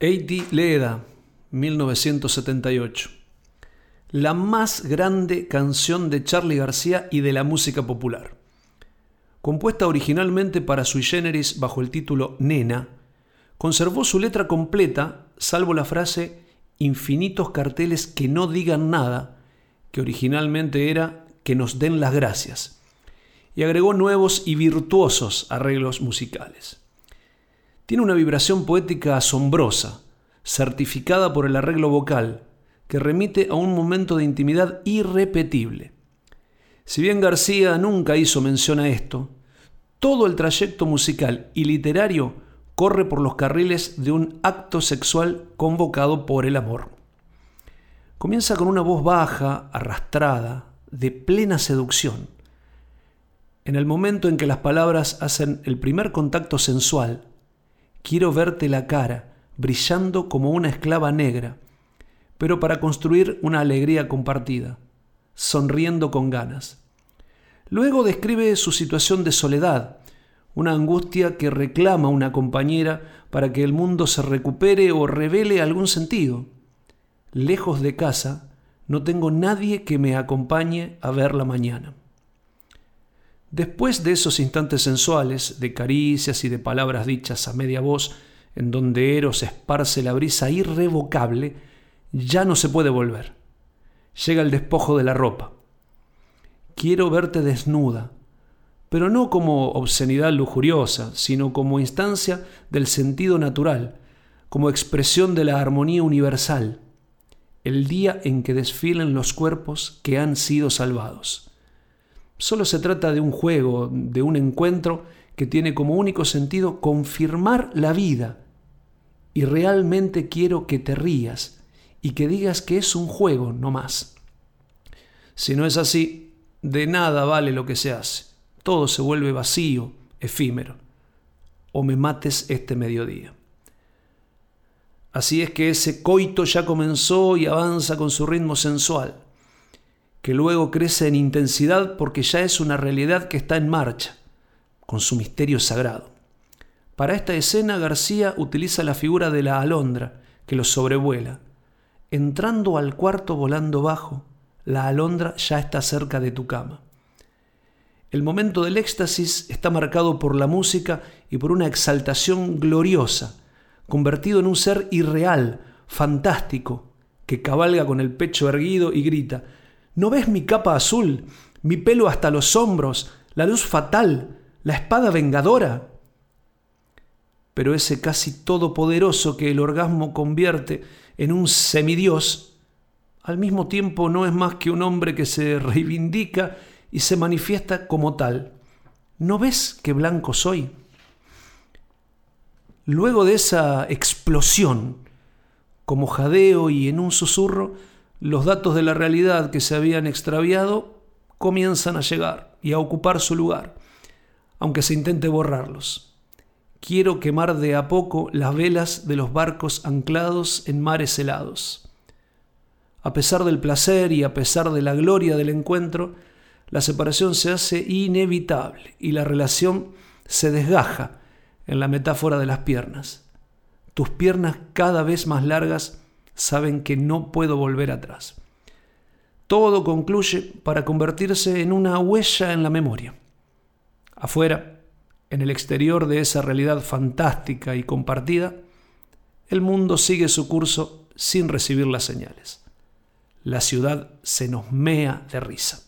Leda, 1978. La más grande canción de Charlie García y de la música popular. Compuesta originalmente para sui generis bajo el título Nena, conservó su letra completa, salvo la frase infinitos carteles que no digan nada, que originalmente era que nos den las gracias, y agregó nuevos y virtuosos arreglos musicales. Tiene una vibración poética asombrosa, certificada por el arreglo vocal, que remite a un momento de intimidad irrepetible. Si bien García nunca hizo mención a esto, todo el trayecto musical y literario corre por los carriles de un acto sexual convocado por el amor. Comienza con una voz baja, arrastrada, de plena seducción. En el momento en que las palabras hacen el primer contacto sensual, quiero verte la cara, brillando como una esclava negra, pero para construir una alegría compartida, sonriendo con ganas. Luego describe su situación de soledad, una angustia que reclama una compañera para que el mundo se recupere o revele algún sentido. Lejos de casa, no tengo nadie que me acompañe a ver la mañana. Después de esos instantes sensuales, de caricias y de palabras dichas a media voz, en donde Eros esparce la brisa irrevocable, ya no se puede volver. Llega el despojo de la ropa. Quiero verte desnuda, pero no como obscenidad lujuriosa, sino como instancia del sentido natural, como expresión de la armonía universal, el día en que desfilen los cuerpos que han sido salvados. Solo se trata de un juego, de un encuentro que tiene como único sentido confirmar la vida. Y realmente quiero que te rías y que digas que es un juego, no más. Si no es así, de nada vale lo que se hace. Todo se vuelve vacío, efímero. O me mates este mediodía. Así es que ese coito ya comenzó y avanza con su ritmo sensual que luego crece en intensidad porque ya es una realidad que está en marcha, con su misterio sagrado. Para esta escena García utiliza la figura de la alondra que los sobrevuela. Entrando al cuarto volando bajo, la alondra ya está cerca de tu cama. El momento del éxtasis está marcado por la música y por una exaltación gloriosa, convertido en un ser irreal, fantástico, que cabalga con el pecho erguido y grita, ¿No ves mi capa azul, mi pelo hasta los hombros, la luz fatal, la espada vengadora? Pero ese casi todopoderoso que el orgasmo convierte en un semidios, al mismo tiempo no es más que un hombre que se reivindica y se manifiesta como tal. ¿No ves qué blanco soy? Luego de esa explosión, como jadeo y en un susurro, los datos de la realidad que se habían extraviado comienzan a llegar y a ocupar su lugar, aunque se intente borrarlos. Quiero quemar de a poco las velas de los barcos anclados en mares helados. A pesar del placer y a pesar de la gloria del encuentro, la separación se hace inevitable y la relación se desgaja en la metáfora de las piernas. Tus piernas cada vez más largas saben que no puedo volver atrás. Todo concluye para convertirse en una huella en la memoria. Afuera, en el exterior de esa realidad fantástica y compartida, el mundo sigue su curso sin recibir las señales. La ciudad se nos mea de risa.